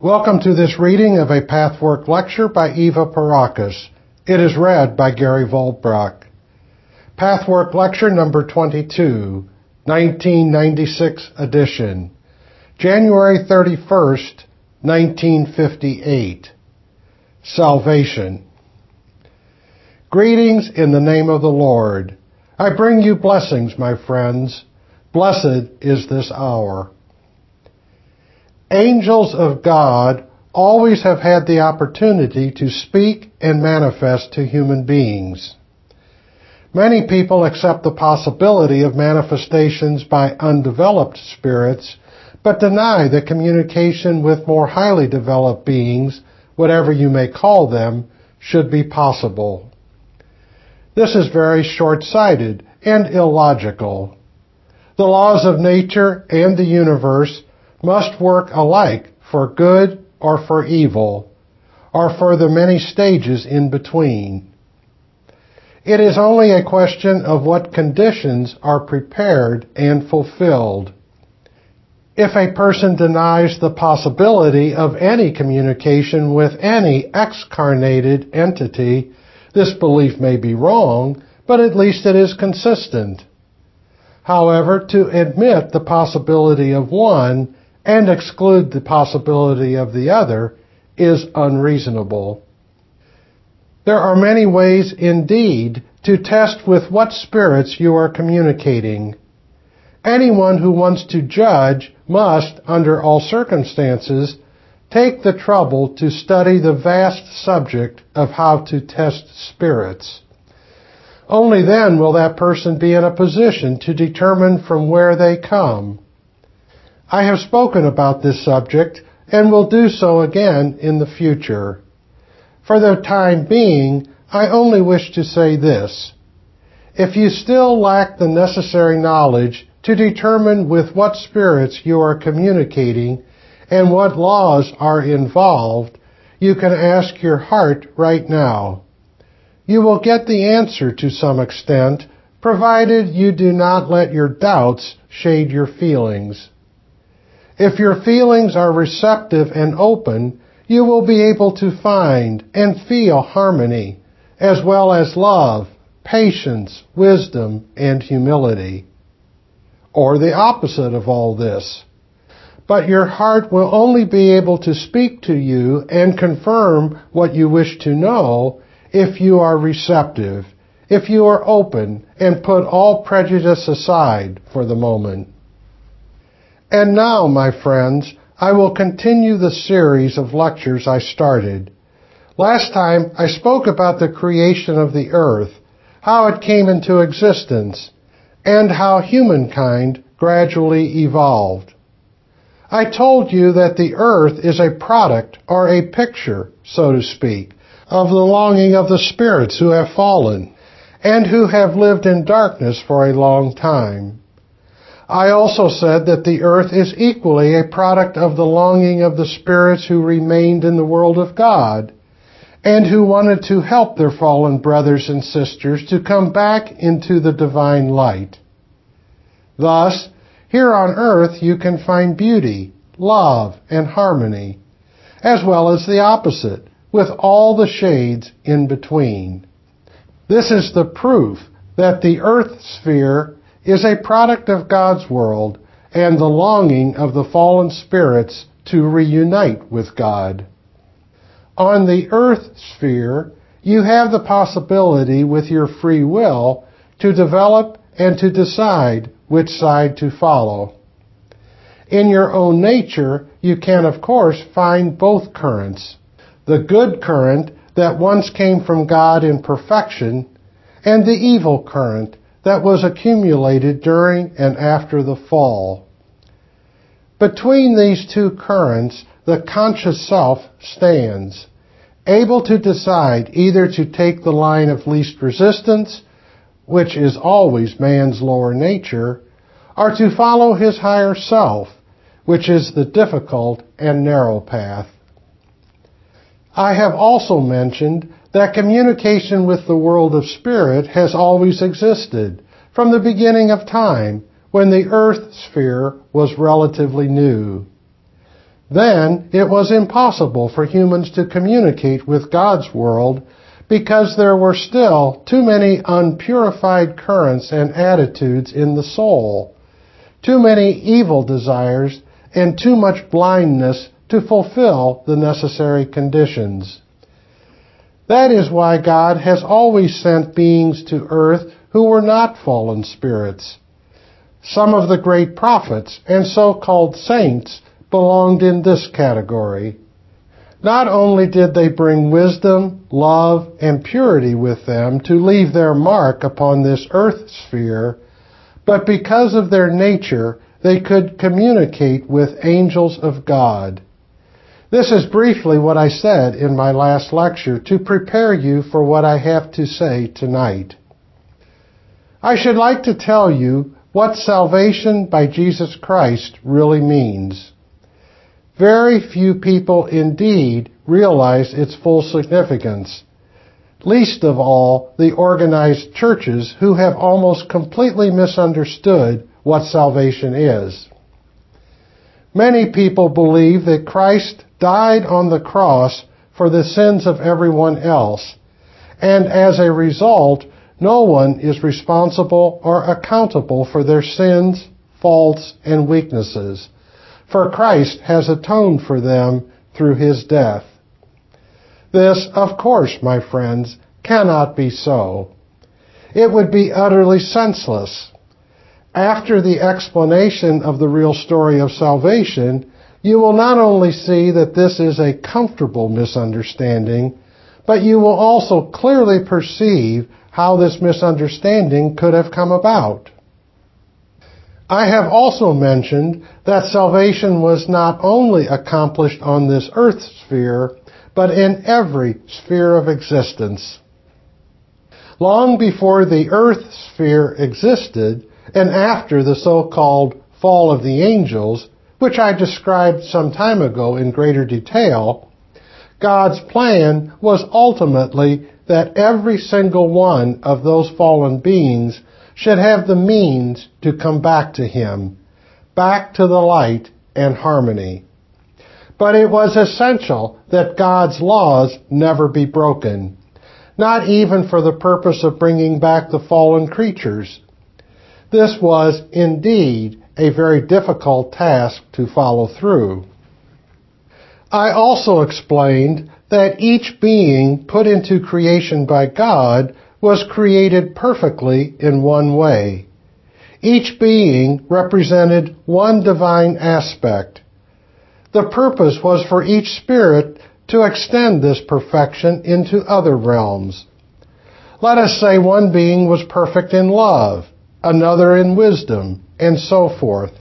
Welcome to this reading of a Pathwork lecture by Eva Pierrakos. It is read by Gary Vollbracht. Pathwork lecture number 22, 1996 edition, January 31st, 1958. Salvation. Greetings in the name of the Lord. I bring you blessings, my friends. Blessed is this hour. Angels of God always have had the opportunity to speak and manifest to human beings. Many people accept the possibility of manifestations by undeveloped spirits, but deny that communication with more highly developed beings, whatever you may call them, should be possible. This is very short-sighted and illogical. The laws of nature and the universe must work alike for good or for evil, or for the many stages in between. It is only a question of what conditions are prepared and fulfilled. If a person denies the possibility of any communication with any excarnated entity, this belief may be wrong, but at least it is consistent. However, to admit the possibility of one and exclude the possibility of the other is unreasonable. There are many ways indeed to test with what spirits you are communicating. Anyone who wants to judge must, under all circumstances, take the trouble to study the vast subject of how to test spirits. Only then will that person be in a position to determine from where they come. I have spoken about this subject and will do so again in the future. For the time being, I only wish to say this. If you still lack the necessary knowledge to determine with what spirits you are communicating and what laws are involved, you can ask your heart right now. You will get the answer to some extent, provided you do not let your doubts shade your feelings. If your feelings are receptive and open, you will be able to find and feel harmony, as well as love, patience, wisdom, and humility. Or the opposite of all this. But your heart will only be able to speak to you and confirm what you wish to know if you are receptive, if you are open and put all prejudice aside for the moment. And now, my friends, I will continue the series of lectures I started. Last time I spoke about the creation of the earth, how it came into existence, and how humankind gradually evolved. I told you that the earth is a product or a picture, so to speak, of the longing of the spirits who have fallen and who have lived in darkness for a long time. I also said that the earth is equally a product of the longing of the spirits who remained in the world of God and who wanted to help their fallen brothers and sisters to come back into the divine light. Thus, here on earth you can find beauty, love, and harmony, as well as the opposite, with all the shades in between. This is the proof that the earth sphere is a product of God's world and the longing of the fallen spirits to reunite with God. On the earth sphere, you have the possibility with your free will to develop and to decide which side to follow. In your own nature, you can of course find both currents. The good current that once came from God in perfection and the evil current that was accumulated during and after the fall. Between these two currents, the conscious self stands, able to decide either to take the line of least resistance, which is always man's lower nature, or to follow his higher self, which is the difficult and narrow path. I have also mentioned that communication with the world of spirit has always existed from the beginning of time when the earth sphere was relatively new. Then it was impossible for humans to communicate with God's world because there were still too many unpurified currents and attitudes in the soul, too many evil desires, and too much blindness to fulfill the necessary conditions. That is why God has always sent beings to earth who were not fallen spirits. Some of the great prophets and so-called saints belonged in this category. Not only did they bring wisdom, love, and purity with them to leave their mark upon this earth sphere, but because of their nature, they could communicate with angels of God. This is briefly what I said in my last lecture to prepare you for what I have to say tonight. I should like to tell you what salvation by Jesus Christ really means. Very few people indeed realize its full significance, least of all the organized churches who have almost completely misunderstood what salvation is. Many people believe that Christ died on the cross for the sins of everyone else, and as a result, no one is responsible or accountable for their sins, faults, and weaknesses, for Christ has atoned for them through his death. This, of course, my friends, cannot be so. It would be utterly senseless after the explanation of the real story of salvation, you will not only see that this is a comfortable misunderstanding, but you will also clearly perceive how this misunderstanding could have come about. I have also mentioned that salvation was not only accomplished on this earth sphere, but in every sphere of existence. Long before the earth sphere existed, and after the so-called fall of the angels, which I described some time ago in greater detail, God's plan was ultimately that every single one of those fallen beings should have the means to come back to Him, back to the light and harmony. But it was essential that God's laws never be broken, not even for the purpose of bringing back the fallen creatures. This was indeed a very difficult task to follow through. I also explained that each being put into creation by God was created perfectly in one way. Each being represented one divine aspect. The purpose was for each spirit to extend this perfection into other realms. Let us say one being was perfect in love, another in wisdom, and so forth.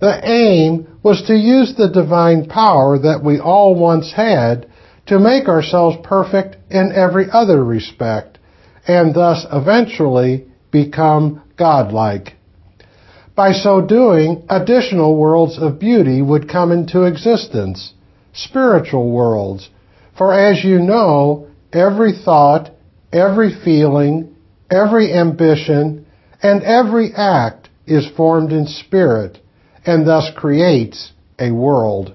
The aim was to use the divine power that we all once had to make ourselves perfect in every other respect, and thus eventually become godlike. By so doing, additional worlds of beauty would come into existence, spiritual worlds, for as you know, every thought, every feeling, every ambition, and every act is formed in spirit and thus creates a world.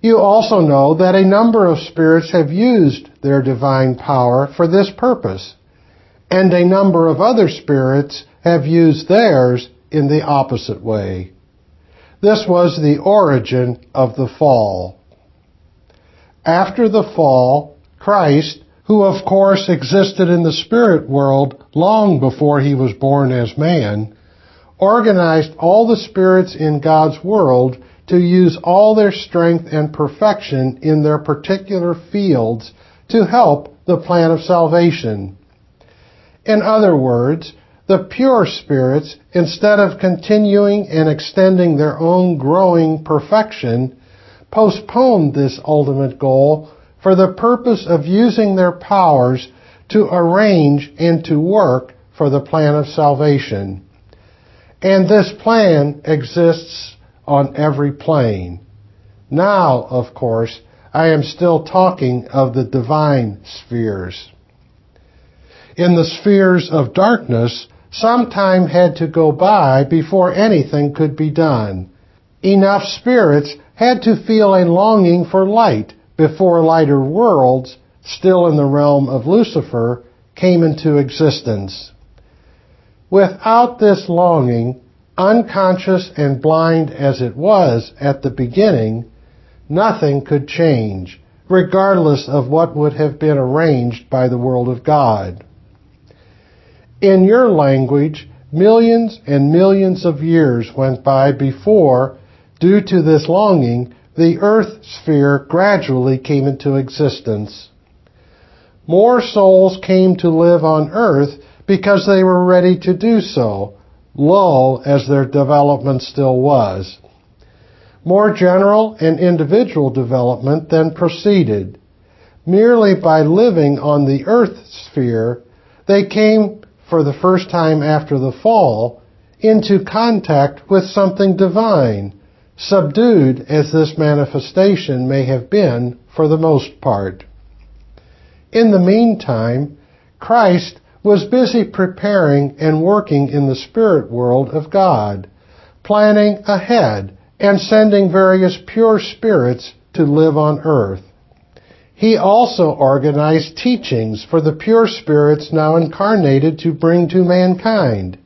You also know that a number of spirits have used their divine power for this purpose, and a number of other spirits have used theirs in the opposite way. This was the origin of the fall. After the fall, Christ who of course existed in the spirit world long before he was born as man, organized all the spirits in God's world to use all their strength and perfection in their particular fields to help the plan of salvation. In other words, the pure spirits, instead of continuing and extending their own growing perfection, postponed this ultimate goal for the purpose of using their powers to arrange and to work for the plan of salvation. And this plan exists on every plane. Now, of course, I am still talking of the divine spheres. In the spheres of darkness, some time had to go by before anything could be done. enough spirits had to feel a longing for light before lighter worlds, still in the realm of Lucifer, came into existence. Without this longing, unconscious and blind as it was at the beginning, nothing could change, regardless of what would have been arranged by the world of God. In your language, millions and millions of years went by before, due to this longing, the earth sphere gradually came into existence. More souls came to live on earth because they were ready to do so, low as their development still was. More general and individual development then proceeded. Merely by living on the earth sphere, they came, for the first time after the fall, into contact with something divine, subdued as this manifestation may have been for the most part. In the meantime, Christ was busy preparing and working in the spirit world of God, planning ahead and sending various pure spirits to live on earth. He also organized teachings for the pure spirits now incarnated to bring to mankind,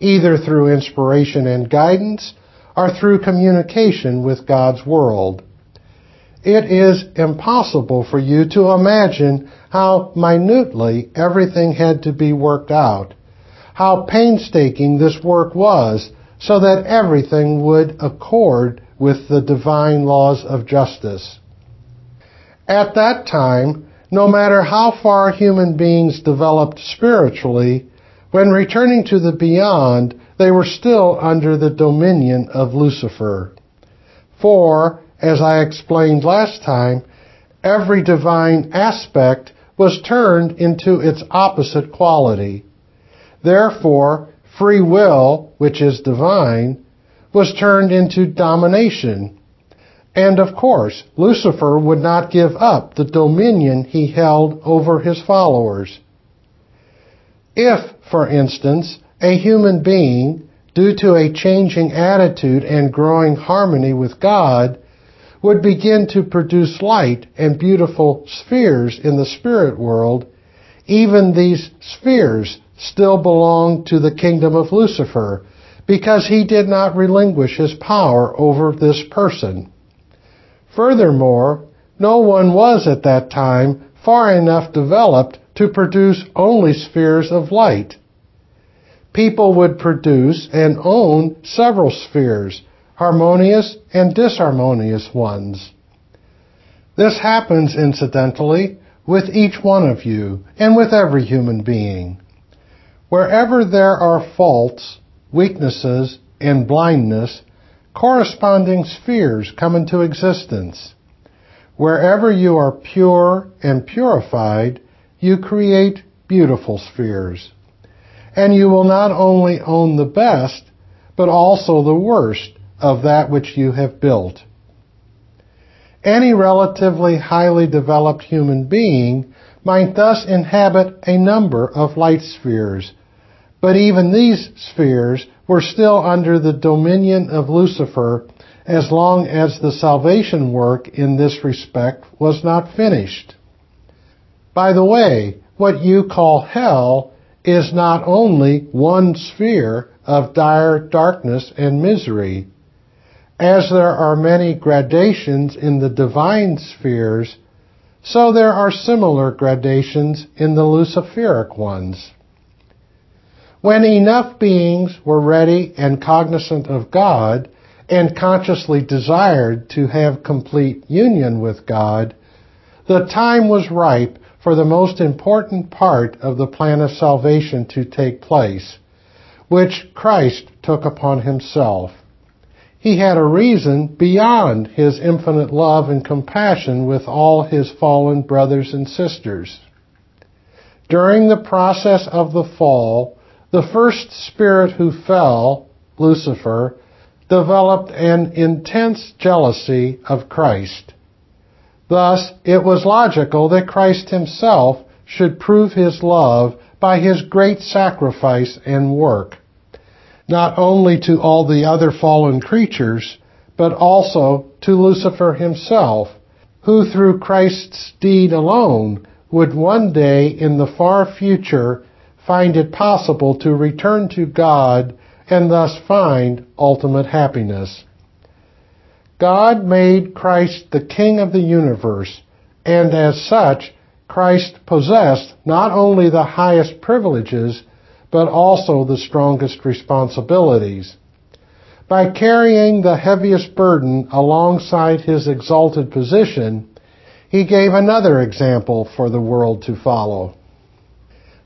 either through inspiration and guidance or through communication with God's world. It is impossible for you to imagine how minutely everything had to be worked out, how painstaking this work was so that everything would accord with the divine laws of justice. At that time, no matter how far human beings developed spiritually, when returning to the beyond, they were still under the dominion of Lucifer. For, as I explained last time, every divine aspect was turned into its opposite quality. Therefore, free will, which is divine, was turned into domination. And of course, Lucifer would not give up the dominion he held over his followers. If, for instance, a human being, due to a changing attitude and growing harmony with God, would begin to produce light and beautiful spheres in the spirit world, even these spheres still belong to the kingdom of Lucifer, because he did not relinquish his power over this person. Furthermore, no one was at that time far enough developed to produce only spheres of light. People would produce and own several spheres, harmonious and disharmonious ones. This happens, incidentally, with each one of you and with every human being. Wherever there are faults, weaknesses, and blindness, corresponding spheres come into existence. Wherever you are pure and purified, you create beautiful spheres. And you will not only own the best, but also the worst of that which you have built. Any relatively highly developed human being might thus inhabit a number of light spheres, but even these spheres were still under the dominion of Lucifer as long as the salvation work in this respect was not finished. By the way, what you call hell is not only one sphere of dire darkness and misery, as there are many gradations in the divine spheres, so there are similar gradations in the Luciferic ones. When enough beings were ready and cognizant of God and consciously desired to have complete union with God, the time was ripe for the most important part of the plan of salvation to take place, which Christ took upon himself. He had a reason beyond his infinite love and compassion with all his fallen brothers and sisters. During the process of the fall, the first spirit who fell, Lucifer, developed an intense jealousy of Christ. Thus, it was logical that Christ himself should prove his love by his great sacrifice and work not only to all the other fallen creatures, but also to Lucifer himself, who through Christ's deed alone would one day in the far future find it possible to return to God and thus find ultimate happiness. God made Christ the King of the universe, and as such, Christ possessed not only the highest privileges, but also the strongest responsibilities. By carrying the heaviest burden alongside his exalted position, he gave another example for the world to follow.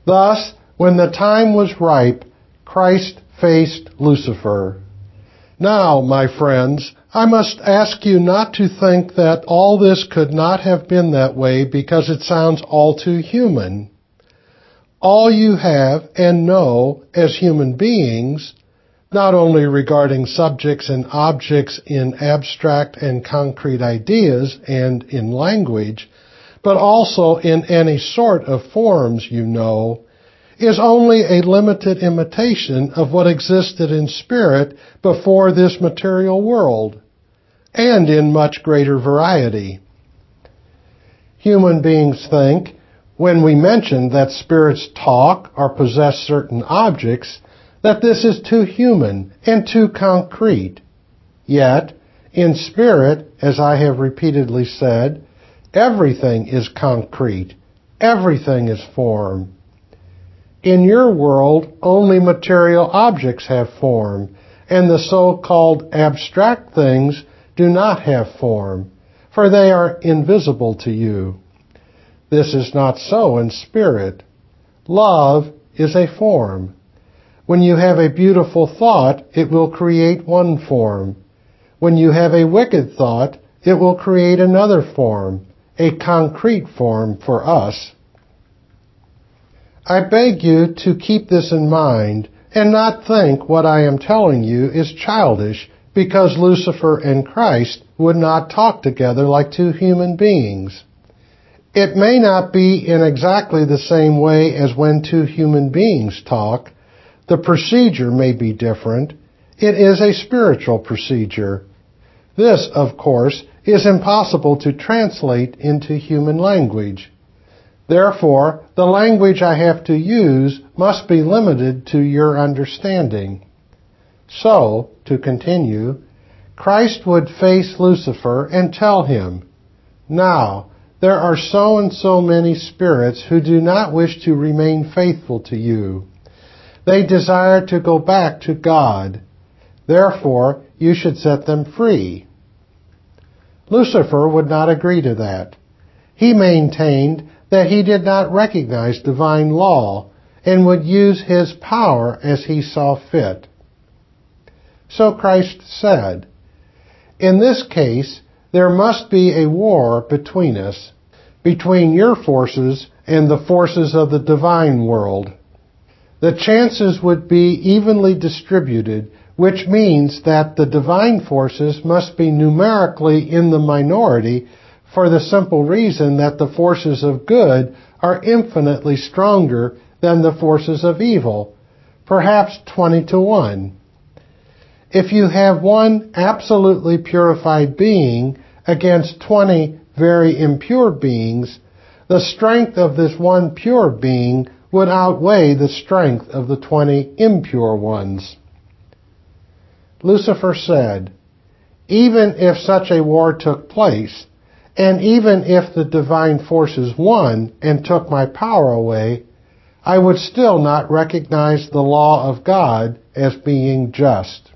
Thus, when the time was ripe, Christ faced Lucifer. Now, my friends, I must ask you not to think that all this could not have been that way because it sounds all too human. All you have and know as human beings, not only regarding subjects and objects in abstract and concrete ideas and in language, but also in any sort of forms you know, is only a limited imitation of what existed in spirit before this material world, and in much greater variety. Human beings think, when we mention that spirits talk or possess certain objects, that this is too human and too concrete. Yet, in spirit, as I have repeatedly said, everything is concrete. Everything is form. In your world, only material objects have form, and the so-called abstract things do not have form, for they are invisible to you. This is not so in spirit. Love is a form. When you have a beautiful thought, it will create one form. When you have a wicked thought, it will create another form, a concrete form for us. I beg you to keep this in mind and not think what I am telling you is childish because Lucifer and Christ would not talk together like two human beings. It may not be in exactly the same way as when two human beings talk. The procedure may be different. It is a spiritual procedure. This, of course, is impossible to translate into human language. Therefore, the language I have to use must be limited to your understanding. So, to continue, Christ would face Lucifer and tell him, Now, there are so and so many spirits who do not wish to remain faithful to you. They desire to go back to God. Therefore, you should set them free. Lucifer would not agree to that. He maintained that he did not recognize divine law and would use his power as he saw fit. So Christ said, In this case, there must be a war between us, between your forces and the forces of the divine world. The chances would be evenly distributed, which means that the divine forces must be numerically in the minority for the simple reason that the forces of good are infinitely stronger than the forces of evil, perhaps 20 to 1. If you have one absolutely purified being against 20 very impure beings, the strength of this one pure being would outweigh the strength of the 20 impure ones. Lucifer said, even if such a war took place, and even if the divine forces won and took my power away, I would still not recognize the law of God as being just.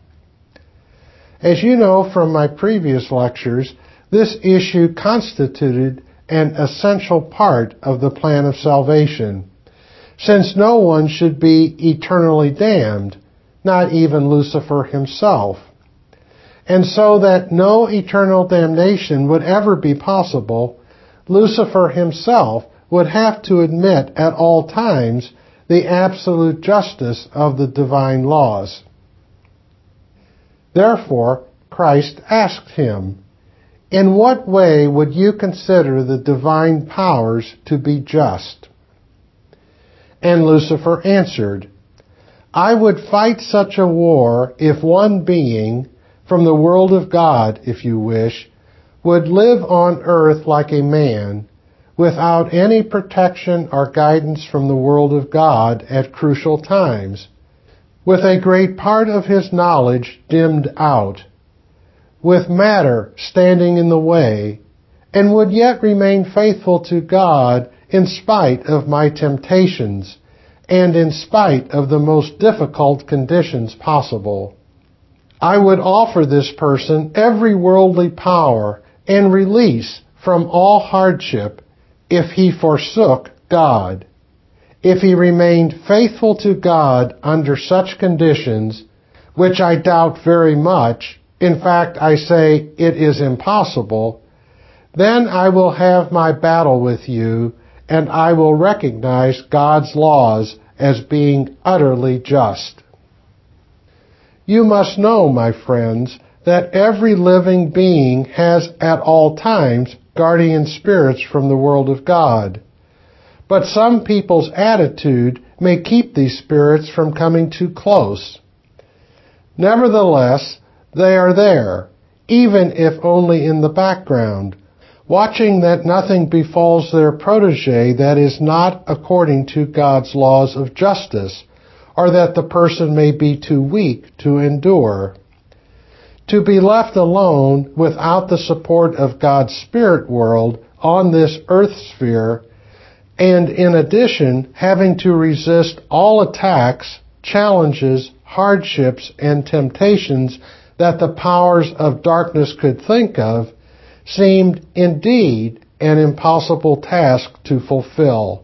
As you know from my previous lectures, this issue constituted an essential part of the plan of salvation, since no one should be eternally damned, not even Lucifer himself and so that no eternal damnation would ever be possible, Lucifer himself would have to admit at all times the absolute justice of the divine laws. Therefore, Christ asked him, In what way would you consider the divine powers to be just? And Lucifer answered, I would fight such a war if one being, from the world of God, if you wish, would live on earth like a man without any protection or guidance from the world of God at crucial times, with a great part of his knowledge dimmed out, with matter standing in the way, and would yet remain faithful to God in spite of my temptations and in spite of the most difficult conditions possible. I would offer this person every worldly power and release from all hardship if he forsook God. If he remained faithful to God under such conditions, which I doubt very much, in fact, I say it is impossible, then I will have my battle with you and I will recognize God's laws as being utterly just. You must know, my friends, that every living being has at all times guardian spirits from the world of God. But some people's attitude may keep these spirits from coming too close. Nevertheless, they are there, even if only in the background, watching that nothing befalls their protege that is not according to God's laws of justice, or that the person may be too weak to endure. To be left alone without the support of God's spirit world on this earth sphere, and in addition, having to resist all attacks, challenges, hardships, and temptations that the powers of darkness could think of, seemed indeed an impossible task to fulfill.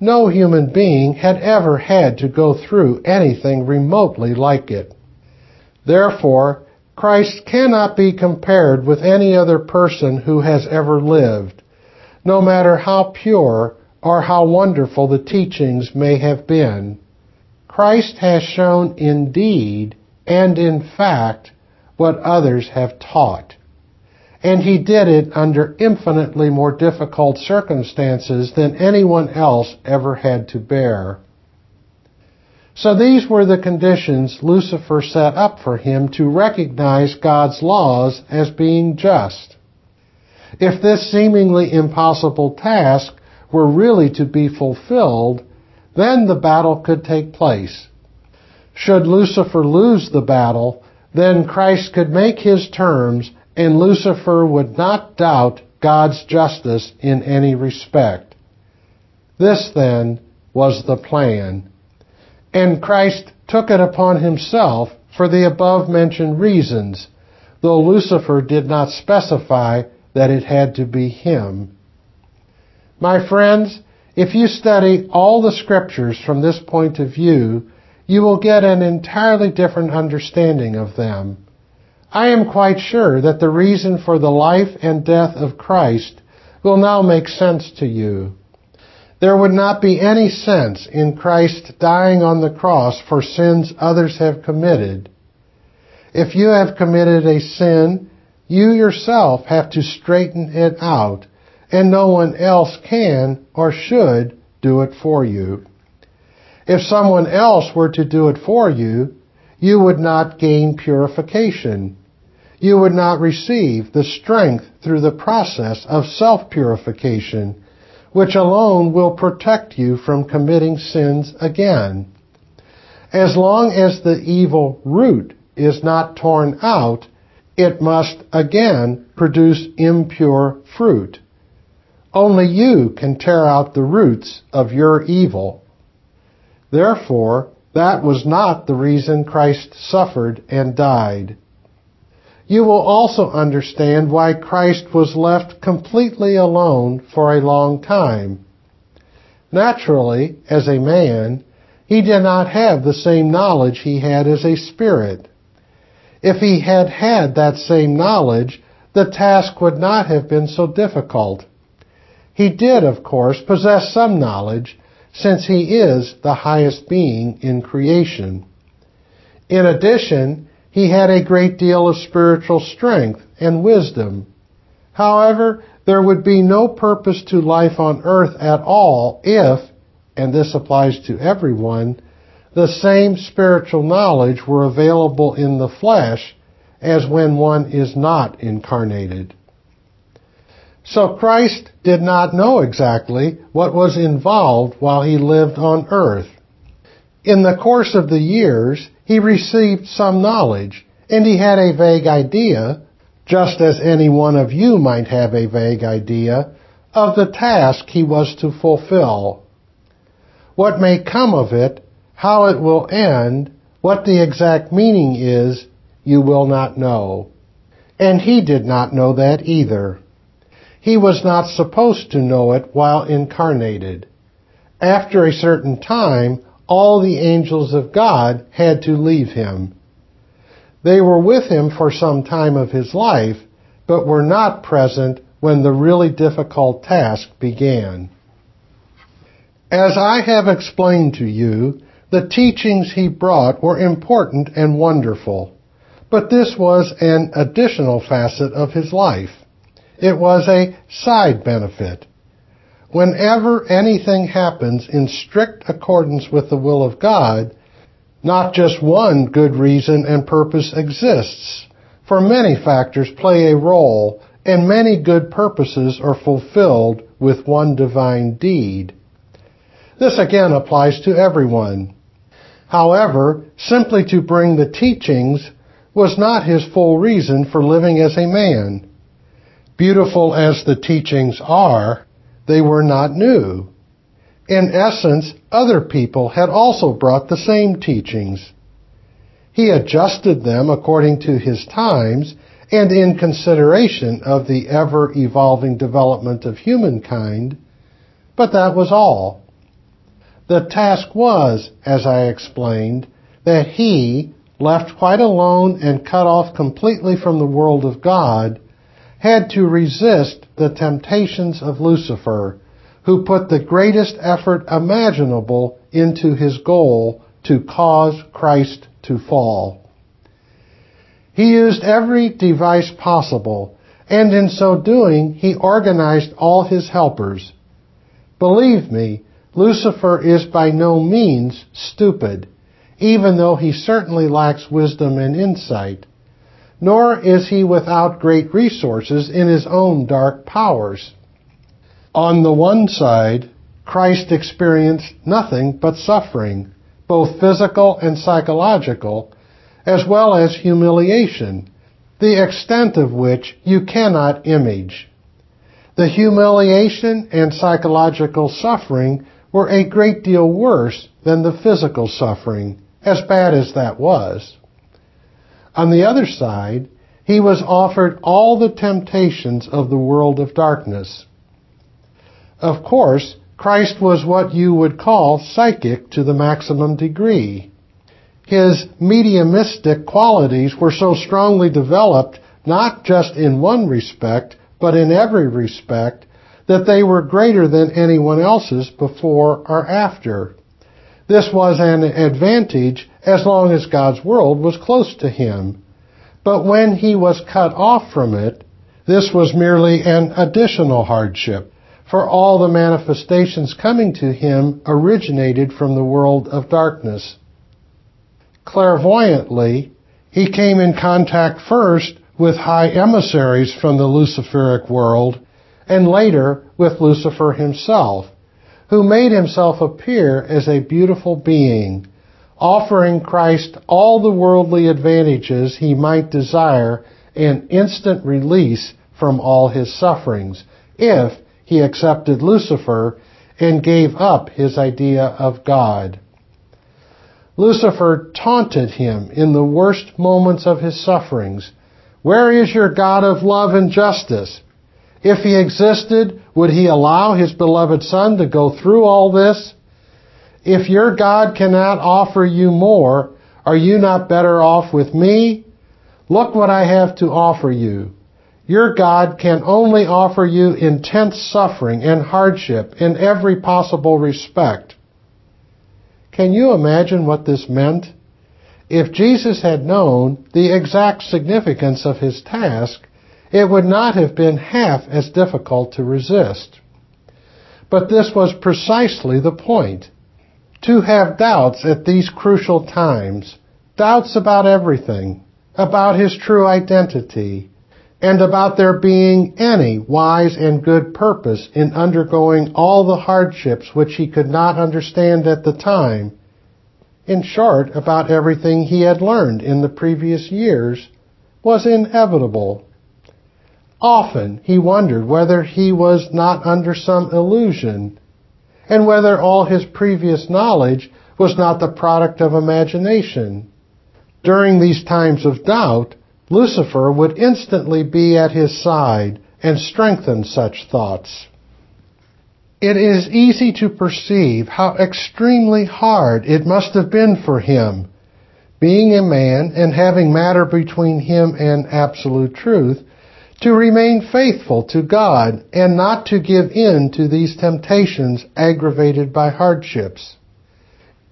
No human being had ever had to go through anything remotely like it. Therefore, Christ cannot be compared with any other person who has ever lived, no matter how pure or how wonderful the teachings may have been. Christ has shown in deed and in fact what others have taught and he did it under infinitely more difficult circumstances than anyone else ever had to bear. So these were the conditions Lucifer set up for him to recognize God's laws as being just. If this seemingly impossible task were really to be fulfilled, then the battle could take place. Should Lucifer lose the battle, then Christ could make his terms and Lucifer would not doubt God's justice in any respect. This, then, was the plan. And Christ took it upon himself for the above mentioned reasons, though Lucifer did not specify that it had to be him. My friends, if you study all the scriptures from this point of view, you will get an entirely different understanding of them. I am quite sure that the reason for the life and death of Christ will now make sense to you. There would not be any sense in Christ dying on the cross for sins others have committed. If you have committed a sin, you yourself have to straighten it out, and no one else can or should do it for you. If someone else were to do it for you, you would not gain purification. You would not receive the strength through the process of self-purification, which alone will protect you from committing sins again. As long as the evil root is not torn out, it must again produce impure fruit. Only you can tear out the roots of your evil. Therefore, that was not the reason Christ suffered and died. You will also understand why Christ was left completely alone for a long time. Naturally, as a man, he did not have the same knowledge he had as a spirit. If he had had that same knowledge, the task would not have been so difficult. He did, of course, possess some knowledge, since he is the highest being in creation. In addition, he had a great deal of spiritual strength and wisdom. However, there would be no purpose to life on earth at all if, and this applies to everyone, the same spiritual knowledge were available in the flesh as when one is not incarnated. So Christ did not know exactly what was involved while he lived on earth. In the course of the years, he received some knowledge, and he had a vague idea, just as any one of you might have a vague idea, of the task he was to fulfill. What may come of it, how it will end, what the exact meaning is, you will not know. And he did not know that either. He was not supposed to know it while incarnated. After a certain time, all the angels of God had to leave him. They were with him for some time of his life, but were not present when the really difficult task began. As I have explained to you, the teachings he brought were important and wonderful, but this was an additional facet of his life. It was a side benefit. Whenever anything happens in strict accordance with the will of God, not just one good reason and purpose exists, for many factors play a role and many good purposes are fulfilled with one divine deed. This again applies to everyone. However, simply to bring the teachings was not his full reason for living as a man. Beautiful as the teachings are, they were not new. In essence, other people had also brought the same teachings. He adjusted them according to his times and in consideration of the ever evolving development of humankind, but that was all. The task was, as I explained, that he, left quite alone and cut off completely from the world of God, had to resist the temptations of Lucifer, who put the greatest effort imaginable into his goal to cause Christ to fall. He used every device possible, and in so doing, he organized all his helpers. Believe me, Lucifer is by no means stupid, even though he certainly lacks wisdom and insight nor is he without great resources in his own dark powers. On the one side, Christ experienced nothing but suffering, both physical and psychological, as well as humiliation, the extent of which you cannot image. The humiliation and psychological suffering were a great deal worse than the physical suffering, as bad as that was. On the other side, he was offered all the temptations of the world of darkness. Of course, Christ was what you would call psychic to the maximum degree. His mediumistic qualities were so strongly developed not just in one respect, but in every respect, that they were greater than anyone else's before or after. This was an advantage as long as God's world was close to him. But when he was cut off from it, this was merely an additional hardship, for all the manifestations coming to him originated from the world of darkness. Clairvoyantly, he came in contact first with high emissaries from the Luciferic world, and later with Lucifer himself, who made himself appear as a beautiful being, offering Christ all the worldly advantages he might desire and instant release from all his sufferings, if he accepted Lucifer and gave up his idea of God. Lucifer taunted him in the worst moments of his sufferings. Where is your God of love and justice? If he existed, would he allow his beloved son to go through all this? If your God cannot offer you more, are you not better off with me? Look what I have to offer you. Your God can only offer you intense suffering and hardship in every possible respect. Can you imagine what this meant? If Jesus had known the exact significance of his task, it would not have been half as difficult to resist. But this was precisely the point. To have doubts at these crucial times, doubts about everything, about his true identity, and about there being any wise and good purpose in undergoing all the hardships which he could not understand at the time. In short, about everything he had learned in the previous years was inevitable. Often he wondered whether he was not under some illusion, and whether all his previous knowledge was not the product of imagination. During these times of doubt, Lucifer would instantly be at his side and strengthen such thoughts. It is easy to perceive how extremely hard it must have been for him, being a man and having matter between him and absolute truth, to remain faithful to God and not to give in to these temptations aggravated by hardships.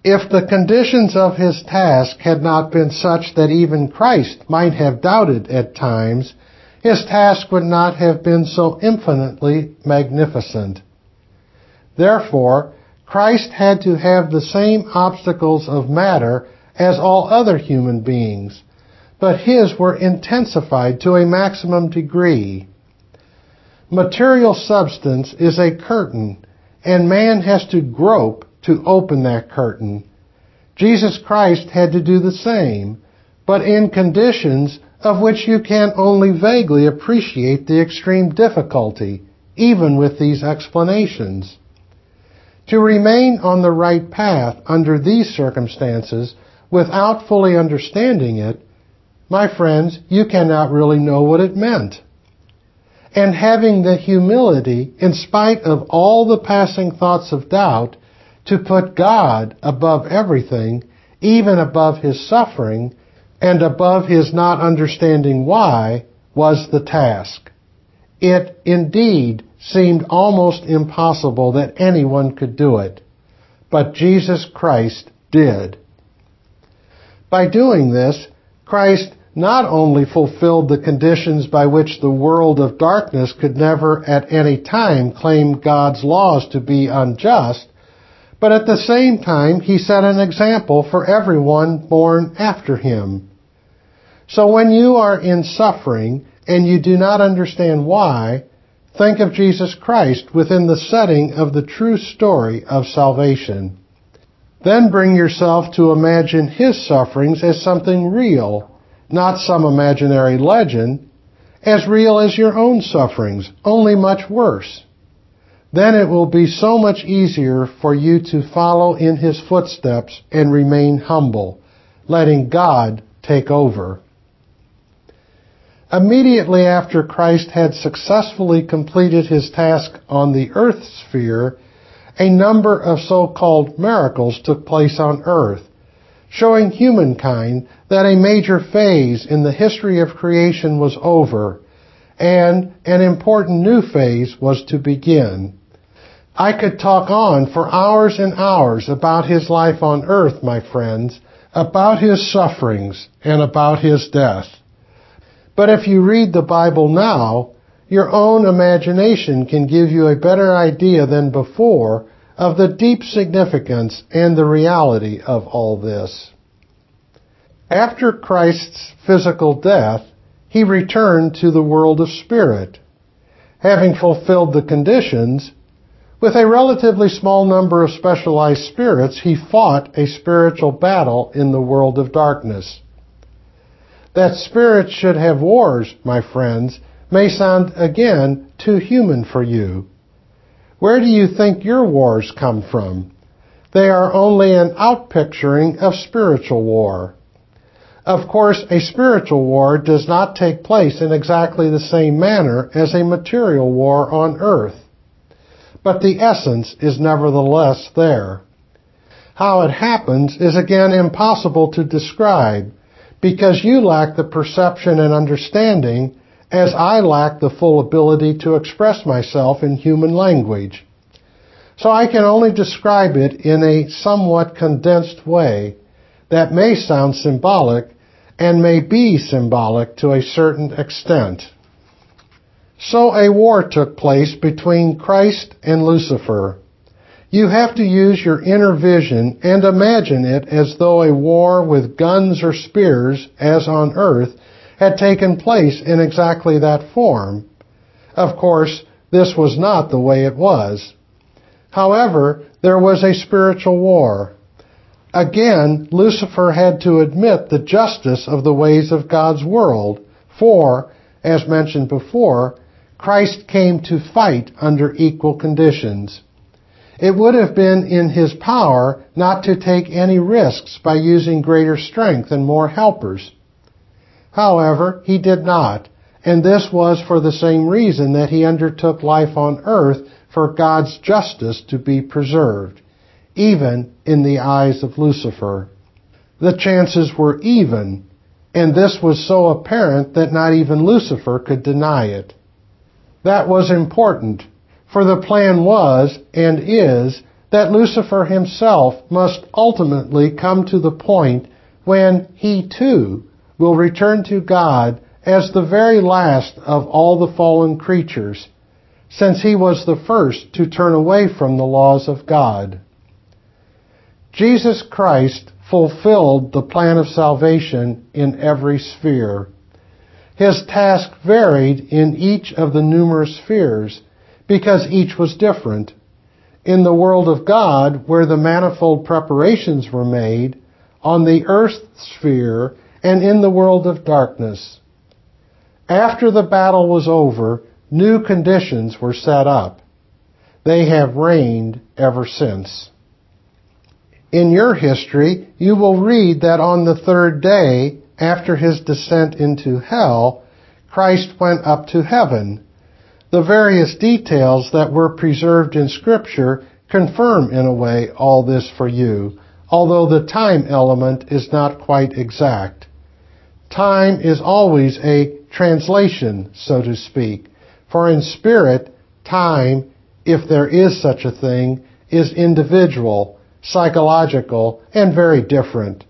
If the conditions of his task had not been such that even Christ might have doubted at times, his task would not have been so infinitely magnificent. Therefore, Christ had to have the same obstacles of matter as all other human beings, but his were intensified to a maximum degree. Material substance is a curtain, and man has to grope to open that curtain. Jesus Christ had to do the same, but in conditions of which you can only vaguely appreciate the extreme difficulty, even with these explanations. To remain on the right path under these circumstances without fully understanding it, my friends, you cannot really know what it meant. And having the humility, in spite of all the passing thoughts of doubt, to put God above everything, even above his suffering, and above his not understanding why, was the task. It indeed seemed almost impossible that anyone could do it, but Jesus Christ did. By doing this, Christ not only fulfilled the conditions by which the world of darkness could never at any time claim God's laws to be unjust, but at the same time, he set an example for everyone born after him. So when you are in suffering and you do not understand why, think of Jesus Christ within the setting of the true story of salvation. Then bring yourself to imagine his sufferings as something real, not some imaginary legend, as real as your own sufferings, only much worse then it will be so much easier for you to follow in his footsteps and remain humble, letting God take over. Immediately after Christ had successfully completed his task on the earth sphere, a number of so-called miracles took place on earth, showing humankind that a major phase in the history of creation was over and an important new phase was to begin. I could talk on for hours and hours about his life on earth, my friends, about his sufferings, and about his death. But if you read the Bible now, your own imagination can give you a better idea than before of the deep significance and the reality of all this. After Christ's physical death, he returned to the world of spirit. Having fulfilled the conditions, with a relatively small number of specialized spirits, he fought a spiritual battle in the world of darkness. That spirits should have wars, my friends, may sound again too human for you. Where do you think your wars come from? They are only an outpicturing of spiritual war. Of course, a spiritual war does not take place in exactly the same manner as a material war on earth but the essence is nevertheless there. How it happens is again impossible to describe because you lack the perception and understanding as I lack the full ability to express myself in human language. So I can only describe it in a somewhat condensed way that may sound symbolic and may be symbolic to a certain extent. So a war took place between Christ and Lucifer. You have to use your inner vision and imagine it as though a war with guns or spears, as on earth, had taken place in exactly that form. Of course, this was not the way it was. However, there was a spiritual war. Again, Lucifer had to admit the justice of the ways of God's world, for, as mentioned before, Christ came to fight under equal conditions. It would have been in his power not to take any risks by using greater strength and more helpers. However, he did not, and this was for the same reason that he undertook life on earth for God's justice to be preserved, even in the eyes of Lucifer. The chances were even, and this was so apparent that not even Lucifer could deny it. That was important, for the plan was, and is, that Lucifer himself must ultimately come to the point when he too will return to God as the very last of all the fallen creatures, since he was the first to turn away from the laws of God. Jesus Christ fulfilled the plan of salvation in every sphere. His task varied in each of the numerous spheres because each was different. In the world of God, where the manifold preparations were made, on the earth sphere, and in the world of darkness. After the battle was over, new conditions were set up. They have reigned ever since. In your history, you will read that on the third day, after his descent into hell, Christ went up to heaven. The various details that were preserved in Scripture confirm in a way all this for you, although the time element is not quite exact. Time is always a translation, so to speak, for in spirit, time, if there is such a thing, is individual, psychological, and very different.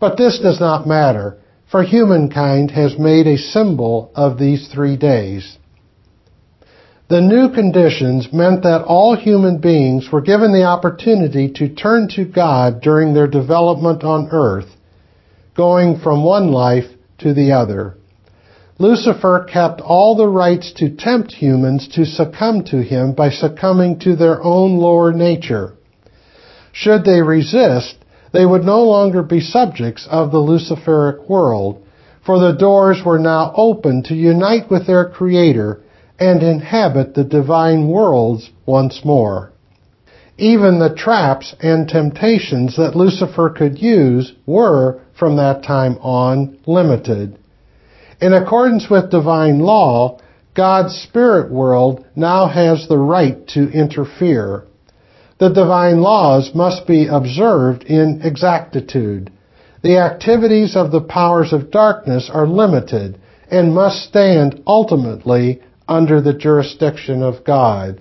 But this does not matter, for humankind has made a symbol of these three days. The new conditions meant that all human beings were given the opportunity to turn to God during their development on earth, going from one life to the other. Lucifer kept all the rights to tempt humans to succumb to him by succumbing to their own lower nature. Should they resist, they would no longer be subjects of the Luciferic world, for the doors were now open to unite with their Creator and inhabit the divine worlds once more. Even the traps and temptations that Lucifer could use were, from that time on, limited. In accordance with divine law, God's spirit world now has the right to interfere. The divine laws must be observed in exactitude. The activities of the powers of darkness are limited and must stand ultimately under the jurisdiction of God.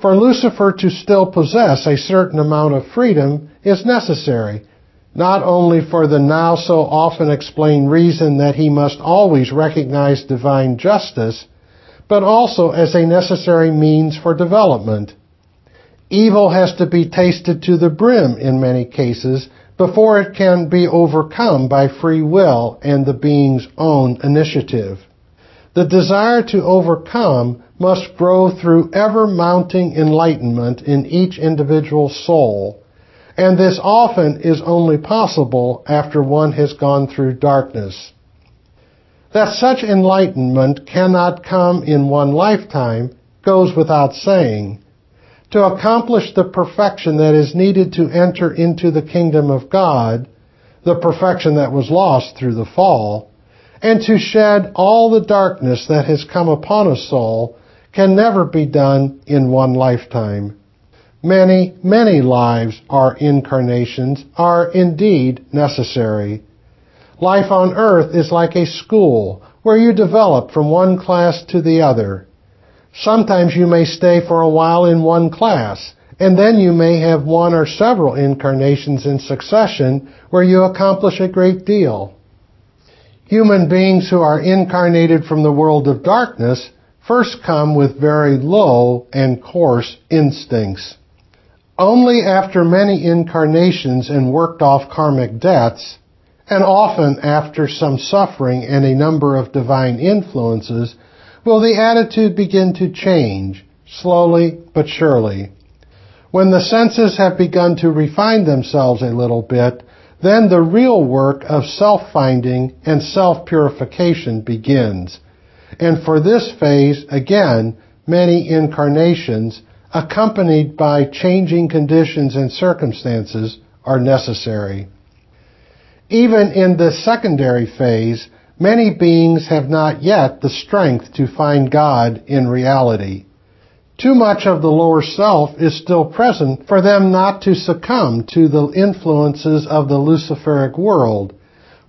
For Lucifer to still possess a certain amount of freedom is necessary, not only for the now so often explained reason that he must always recognize divine justice, but also as a necessary means for development. Evil has to be tasted to the brim in many cases before it can be overcome by free will and the being's own initiative. The desire to overcome must grow through ever mounting enlightenment in each individual soul and this often is only possible after one has gone through darkness. That such enlightenment cannot come in one lifetime goes without saying. To accomplish the perfection that is needed to enter into the kingdom of God, the perfection that was lost through the fall, and to shed all the darkness that has come upon a soul can never be done in one lifetime. Many, many lives are incarnations are indeed necessary. Life on earth is like a school where you develop from one class to the other. Sometimes you may stay for a while in one class, and then you may have one or several incarnations in succession where you accomplish a great deal. Human beings who are incarnated from the world of darkness first come with very low and coarse instincts. Only after many incarnations and worked off karmic debts, and often after some suffering and a number of divine influences, will the attitude begin to change, slowly but surely. When the senses have begun to refine themselves a little bit, then the real work of self-finding and self-purification begins. And for this phase, again, many incarnations, accompanied by changing conditions and circumstances, are necessary. Even in this secondary phase, many beings have not yet the strength to find God in reality. Too much of the lower self is still present for them not to succumb to the influences of the Luciferic world,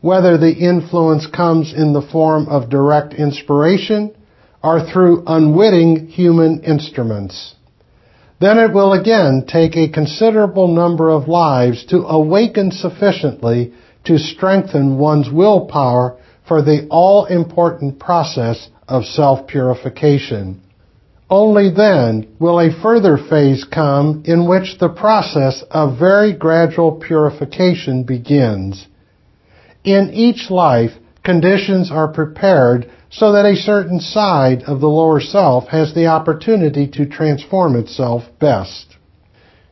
whether the influence comes in the form of direct inspiration or through unwitting human instruments. Then it will again take a considerable number of lives to awaken sufficiently to strengthen one's willpower for the all-important process of self-purification. Only then will a further phase come in which the process of very gradual purification begins. In each life, conditions are prepared so that a certain side of the lower self has the opportunity to transform itself best.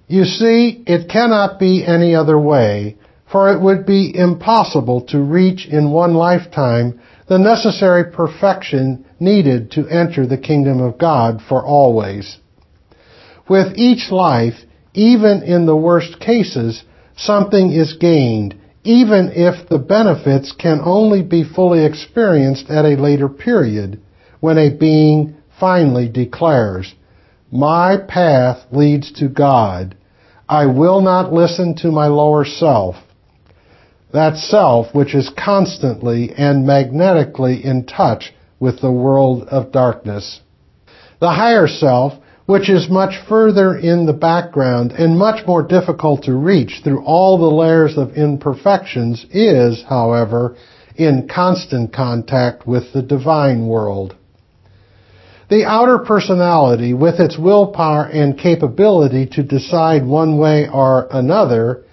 You see, it cannot be any other way, for it would be impossible to reach in one lifetime the necessary perfection needed to enter the kingdom of God for always. With each life, even in the worst cases, something is gained, even if the benefits can only be fully experienced at a later period, when a being finally declares, My path leads to God. I will not listen to my lower self that self which is constantly and magnetically in touch with the world of darkness. The higher self, which is much further in the background and much more difficult to reach through all the layers of imperfections, is, however, in constant contact with the divine world. The outer personality, with its willpower and capability to decide one way or another,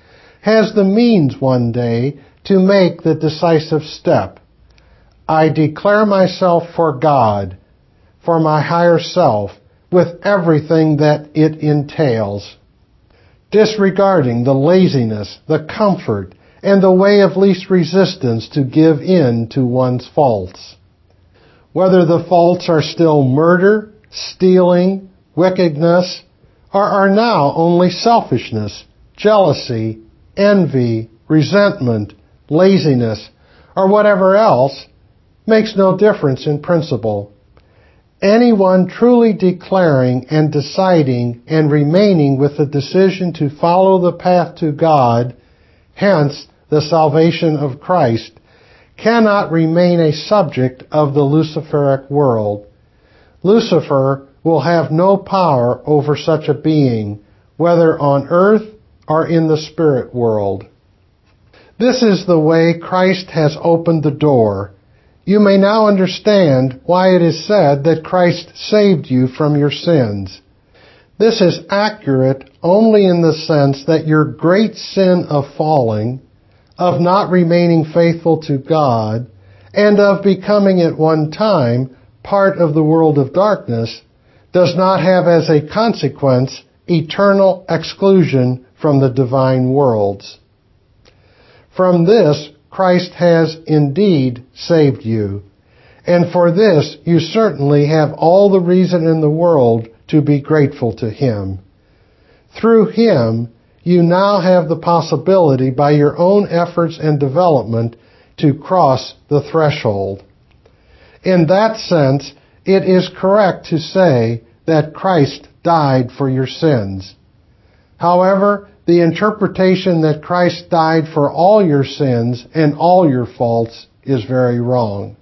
has the means one day to make the decisive step. I declare myself for God, for my higher self, with everything that it entails. Disregarding the laziness, the comfort, and the way of least resistance to give in to one's faults. Whether the faults are still murder, stealing, wickedness, or are now only selfishness, jealousy, envy, resentment, laziness, or whatever else makes no difference in principle. Anyone truly declaring and deciding and remaining with the decision to follow the path to God, hence the salvation of Christ, cannot remain a subject of the Luciferic world. Lucifer will have no power over such a being, whether on earth or in the spirit world. This is the way Christ has opened the door. You may now understand why it is said that Christ saved you from your sins. This is accurate only in the sense that your great sin of falling, of not remaining faithful to God, and of becoming at one time part of the world of darkness does not have as a consequence eternal exclusion from the divine worlds. From this, Christ has indeed saved you. And for this, you certainly have all the reason in the world to be grateful to Him. Through Him, you now have the possibility by your own efforts and development to cross the threshold. In that sense, it is correct to say that Christ died for your sins. However, the interpretation that Christ died for all your sins and all your faults is very wrong.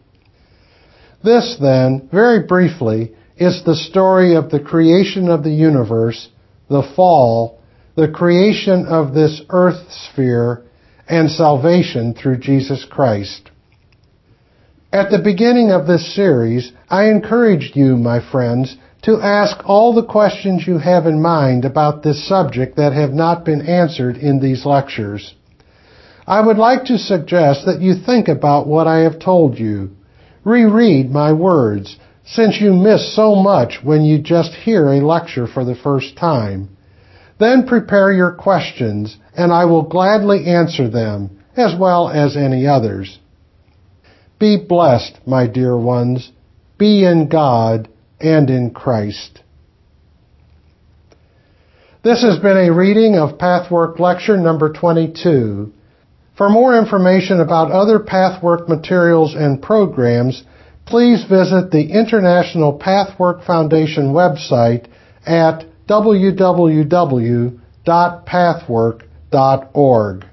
This, then, very briefly, is the story of the creation of the universe, the fall, the creation of this earth sphere, and salvation through Jesus Christ. At the beginning of this series, I encouraged you, my friends, to ask all the questions you have in mind about this subject that have not been answered in these lectures. I would like to suggest that you think about what I have told you. Reread my words, since you miss so much when you just hear a lecture for the first time. Then prepare your questions, and I will gladly answer them, as well as any others. Be blessed, my dear ones. Be in God and in Christ. This has been a reading of Pathwork Lecture number 22. For more information about other Pathwork materials and programs, please visit the International Pathwork Foundation website at www.pathwork.org.